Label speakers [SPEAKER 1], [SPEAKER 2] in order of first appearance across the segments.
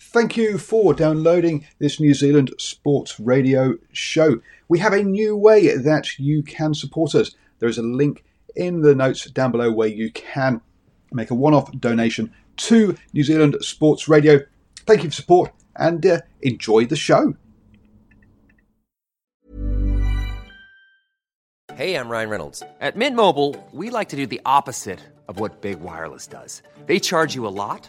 [SPEAKER 1] Thank you for downloading this New Zealand Sports Radio show. We have a new way that you can support us. There is a link in the notes down below where you can make a one off donation to New Zealand Sports Radio. Thank you for support and uh, enjoy the show.
[SPEAKER 2] Hey, I'm Ryan Reynolds. At Mint Mobile, we like to do the opposite of what Big Wireless does. They charge you a lot,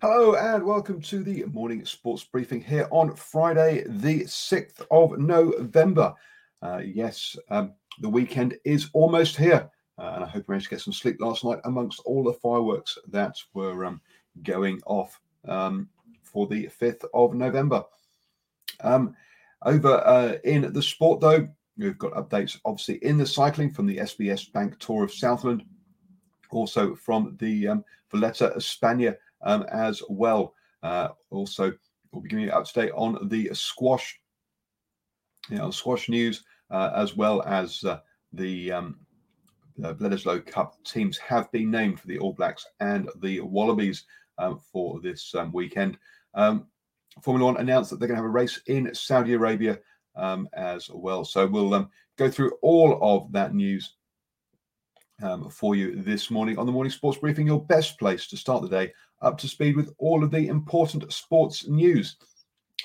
[SPEAKER 1] Hello and welcome to the morning sports briefing here on Friday, the 6th of November. Uh, yes, um, the weekend is almost here, uh, and I hope you managed to get some sleep last night amongst all the fireworks that were um, going off um, for the 5th of November. Um, over uh, in the sport, though, we've got updates obviously in the cycling from the SBS Bank Tour of Southland, also from the um, Vuelta Espana um, as well. Uh, also, we'll be giving you an update on the squash, you know, squash news, uh, as well as uh, the um, Bledisloe Cup teams have been named for the All Blacks and the Wallabies um, for this um, weekend. Um, Formula One announced that they're going to have a race in Saudi Arabia um, as well. So we'll um, go through all of that news um, for you this morning on the Morning Sports Briefing, your best place to start the day up to speed with all of the important sports news.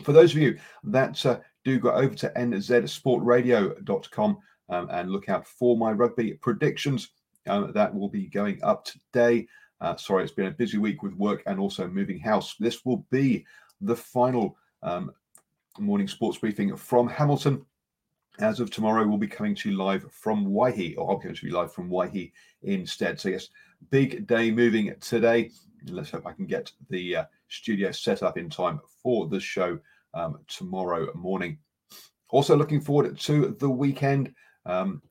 [SPEAKER 1] For those of you that uh, do go over to nzsportradio.com um, and look out for my rugby predictions, um, that will be going up today. Uh, sorry, it's been a busy week with work and also moving house. This will be the final um, morning sports briefing from Hamilton. As of tomorrow, we'll be coming to you live from Waihi, or I'll be coming to you live from Waihi instead. So, yes, big day moving today. Let's hope I can get the uh, studio set up in time for the show um, tomorrow morning. Also, looking forward to the weekend. Um,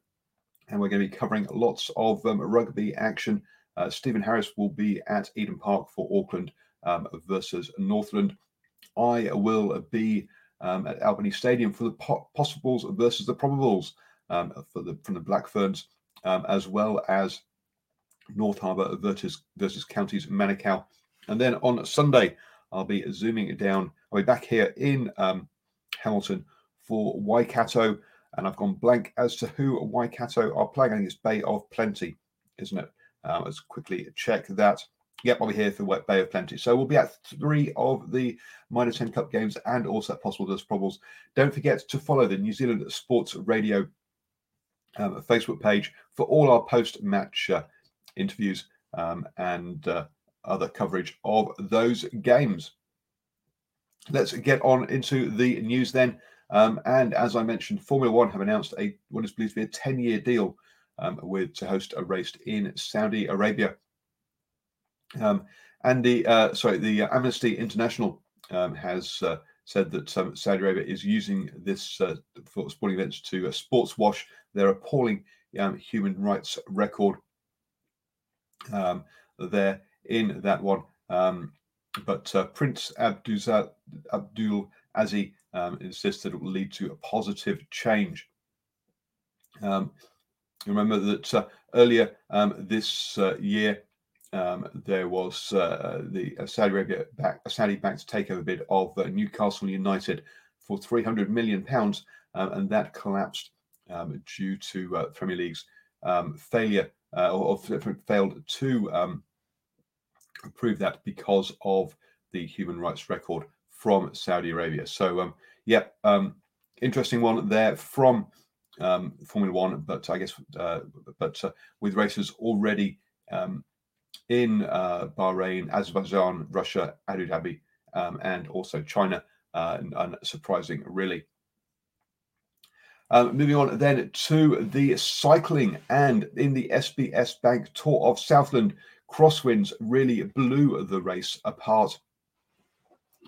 [SPEAKER 1] and we're going to be covering lots of um, rugby action. Uh, Stephen Harris will be at Eden Park for Auckland um, versus Northland. I will be um, at Albany Stadium for the po- possibles versus the probables um, the from the Black Ferns, as well as North Harbour versus, versus Counties Manukau. And then on Sunday, I'll be zooming down. I'll be back here in um, Hamilton for Waikato. And I've gone blank as to who Waikato are playing. I think it's Bay of Plenty, isn't it? Um, let's quickly check that. Yep, I'll be here for Bay of Plenty. So we'll be at three of the Mitre 10 Cup games and also possible does problems. Don't forget to follow the New Zealand Sports Radio um, Facebook page for all our post match uh, interviews, um, and uh, other coverage of those games. Let's get on into the news then. Um, and as I mentioned, Formula One have announced a what is believed to be a 10 year deal um, with to host a race in Saudi Arabia. Um, and the uh, sorry, the Amnesty International um, has uh, said that um, Saudi Arabia is using this uh, for sporting events to uh, sports wash their appalling um, human rights record um, there in that one. Um, but uh, Prince Abdul, Abdul Aziz insists that it will lead to a positive change. Remember that uh, earlier this year um, there was uh, the Saudi Arabia back, Saudi backed takeover bid of uh, Newcastle United for 300 million pounds, um, and that collapsed due to uh, Premier League's failure uh, or, or, failed to um, prove that because of the human rights record from Saudi Arabia. So, um, yeah, um, interesting one there from um, Formula One, but I guess, uh, but uh, with races already um, in uh, Bahrain, Azerbaijan, Russia, Abu Dhabi, um, and also China. Uh, unsurprising, really. Um, moving on then to the cycling and in the SBS Bank Tour of Southland, crosswinds really blew the race apart.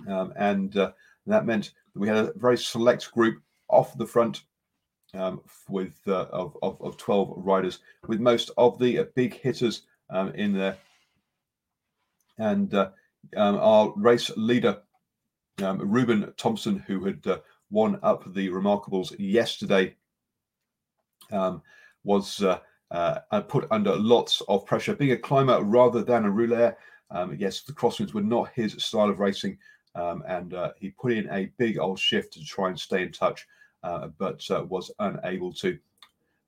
[SPEAKER 1] Um, and uh, that meant that we had a very select group off the front um, with uh, of, of, of, 12 riders, with most of the big hitters um, in there. And uh, um, our race leader, um, Reuben Thompson, who had uh, won up the Remarkables yesterday, um, was uh, uh, put under lots of pressure. Being a climber rather than a rouleur, um, yes, the crosswinds were not his style of racing, um, and he put in a big old shift to try and stay in touch uh, but uh, was unable to.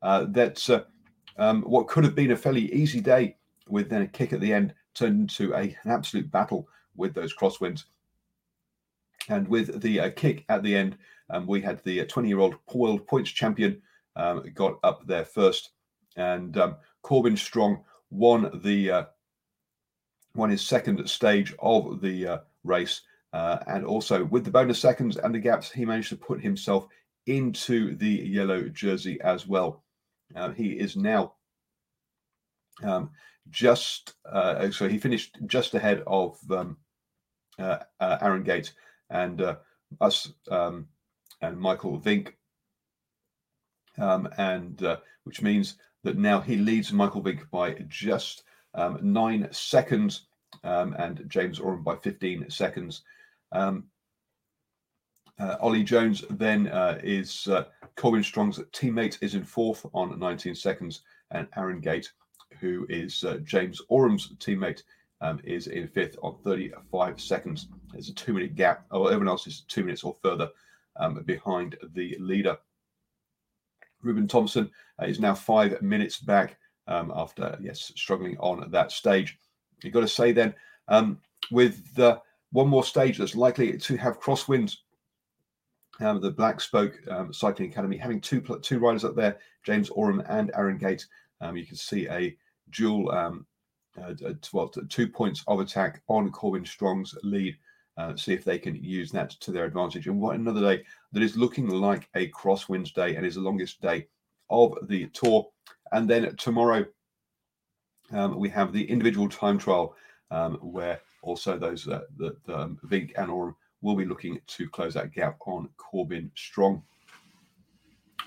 [SPEAKER 1] Uh, that um, what could have been a fairly easy day with then a kick at the end turned into a, an absolute battle with those crosswinds. And with the uh, kick at the end, um, we had the 20 year old world points champion um, got up there first. And um, Corbin Strong won the uh, won his second stage of the uh, race. and also with the bonus seconds and the gaps, he managed to put himself into the yellow jersey as well. Uh, he is now um, just uh, so he finished just ahead of um, uh, uh Aaron Gate and uh, us um, and Michael Vink, um, and uh, which means that now he leads Michael Vink by just um, nine seconds um, and James Oram by 15 seconds. Uh, Ollie Jones then is Corbin Strong's teammate is in fourth on 19 seconds, and Aaron Gate, who is uh, James Oram's teammate, um, is in fifth on 35 seconds. There's a two-minute gap. Oh, everyone else is two minutes or further um, behind the leader. Reuben Thompson uh, is now five minutes back um, after yes struggling on that stage. You've got to say then um, with one more stage that's likely to have crosswinds um, the Black Spoke um, Cycling Academy, having two two riders up there, James Oram and Aaron Gate. Um, you can see a dual, um, uh, well, two points of attack on Corbin Strong's lead. Uh, see if they can use that to their advantage. And what another day that is looking like a crosswinds day and is the longest day of the tour. And then tomorrow um, we have the individual time trial um, where also those uh, that um, Vink and Oram will be looking to close that gap on Corbin Strong,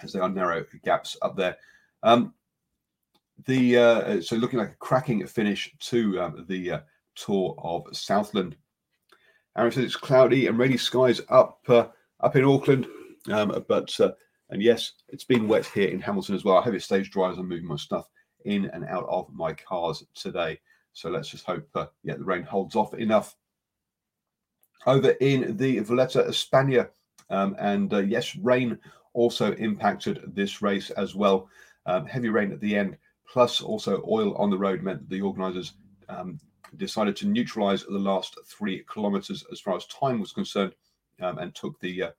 [SPEAKER 1] as they are narrow gaps up there. Um, the uh, so looking like a cracking finish to um, the uh, tour of Southland. Aaron says it's cloudy and rainy skies up uh, up in Auckland, um, but uh, and yes, it's been wet here in Hamilton as well. I hope it stays dry as I'm moving my stuff in and out of my cars today. So let's just hope, uh, yeah, the rain holds off enough over in the Vuelta a Espana. Um, and uh, yes, rain also impacted this race as well. Um, heavy rain at the end, plus also oil on the road, meant that the organisers um, decided to neutralise the last three kilometres as far as time was concerned um, and took the uh,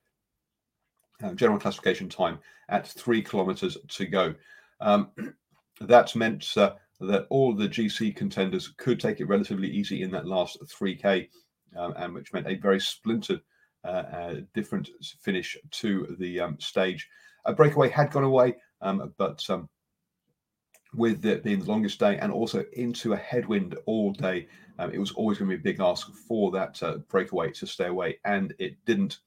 [SPEAKER 1] uh, general classification time at three kilometres to go. Um, that meant uh, that all the GC contenders could take it relatively easy in that last 3K um, and which meant a very splintered, uh, uh, different finish to the um, stage. A breakaway had gone away, um, but with it being the longest day and also into a headwind all day, um, it was always going to be a big ask for that uh, breakaway to stay away, and it didn't.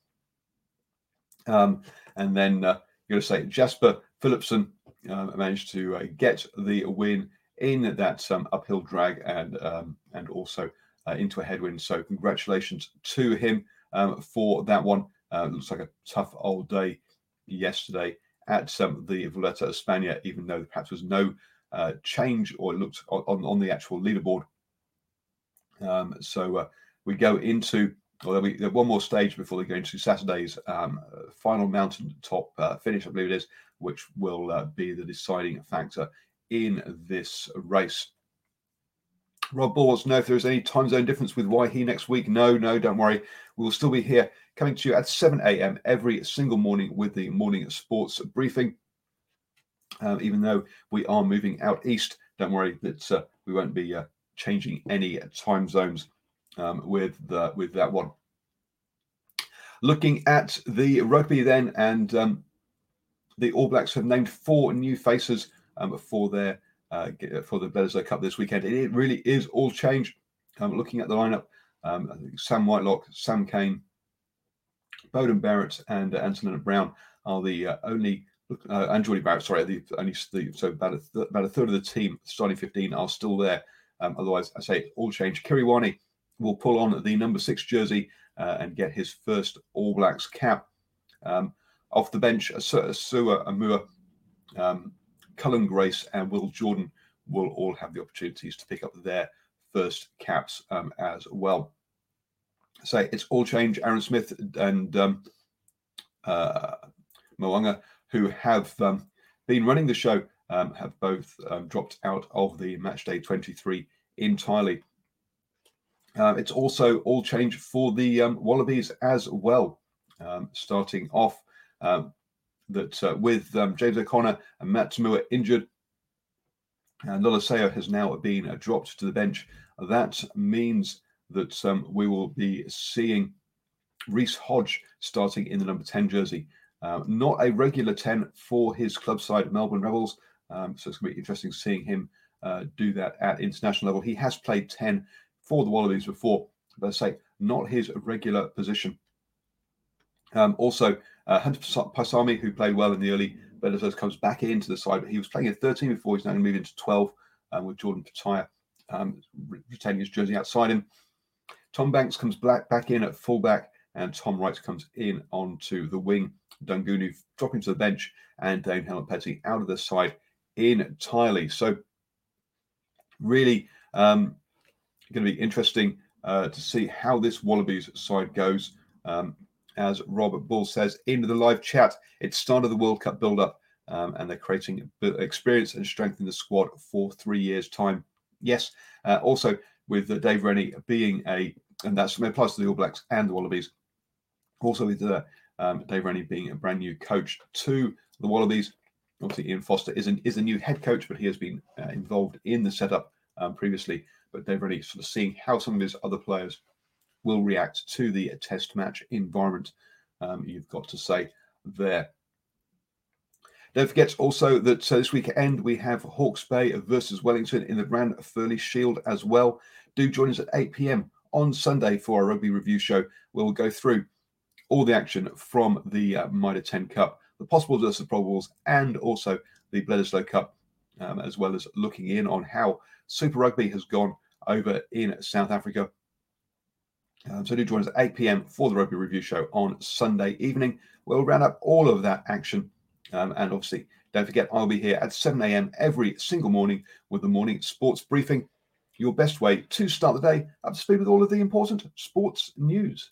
[SPEAKER 1] Um, and then uh, you're going to say Jasper Philipsen uh, managed to uh, get the win in that um, uphill drag and um, and also uh, into a headwind. So congratulations to him um, for that one. Uh, looks like a tough old day yesterday at um, the Vuelta a Espana, even though perhaps was no uh, change or looked on, on the actual leaderboard. Um, so uh, we go into, or there'll be one more stage before they go into Saturday's um, final mountain top uh, finish, I believe it is, which will uh, be the deciding factor in this race. Rob Ball wants to know if there is any time zone difference with Waihi next week. No, no, don't worry. We will still be here coming to you at 7 a.m. every single morning with the morning sports briefing. Um, even though we are moving out east, don't worry that uh, we won't be uh, changing any time zones um, with the, with that one. Looking at the rugby then, and um, the All Blacks have named four new faces um, for their uh, for the Bledisloe Cup this weekend. It really is all change. Um, looking at the lineup, um, Sam Whitelock, Sam Cane, Beauden Barrett, and uh, Anton Brown are the uh, only uh, and Jordie Barrett, sorry, the only the, so about a th- about a third of the team starting 15 are still there. Um, otherwise, I say all change. Akira Ioane will pull on the number six jersey uh, and get his first All Blacks cap. Um, off the bench, Asafo Aumua, um, Cullen Grace, and Will Jordan will all have the opportunities to pick up their first caps um, as well. Say so it's all change. Aaron Smith and um, uh, Mo'unga who have um, been running the show, um, have both um, dropped out of the match day 23 entirely. Uh, it's also all change for the um, Wallabies as well. Um, starting off that uh, with James O'Connor and Matt To'omua injured, and Lolesio has now been uh, dropped to the bench. That means that we will be seeing Reece Hodge starting in the number 10 jersey. Uh, not a regular 10 for his club side, Melbourne Rebels. Um, so it's going to be interesting seeing him uh, do that at international level. He has played 10 for the Wallabies before, but I say not his regular position. Um, also, uh, Hunter Paisami, who played well in the early Bledisloe, comes back into the side, but he was playing in 13 before. He's now going to move into 12 um, with Jordan Petaia um, retaining his jersey outside him. Tom Banks comes back, back in at fullback, and Tom Wright comes in onto the wing. Daugunu dropping to the bench and Dane Haylett-Petty out of the side entirely. So, really um, going to be interesting uh, to see how this Wallabies side goes. Um, as Robert Bull says in the live chat, it's started the World Cup build up um, and they're creating experience and strengthening the squad for three years' time. Yes, uh, also with uh, Dave Rennie being a, and that's applies to the All Blacks and the Wallabies, also with uh, um, Dave Rennie being a brand new coach to the Wallabies. Obviously, Ian Foster is, an, is a new head coach, but he has been uh, involved in the setup um, previously. But Dave Rennie sort of seeing how some of his other players will react to the test match environment. Um, you've got to say there. Don't forget also that uh, this weekend we have Hawke's Bay versus Wellington in the Ranfurly Shield as well. Do join us at 8 p.m. on Sunday for our rugby review show. Where we'll go through all the action from the uh, Mitre 10 Cup, the possible versus probables, and also the Bledisloe Cup, um, as well as looking in on how Super Rugby has gone over in South Africa. Um, so do join us at 8 p.m. for the Rugby Review Show on Sunday evening. We'll round up all of that action. Um, and obviously, don't forget, I'll be here at 7 a.m. every single morning with the morning sports briefing. Your best way to start the day up to speed with all of the important sports news.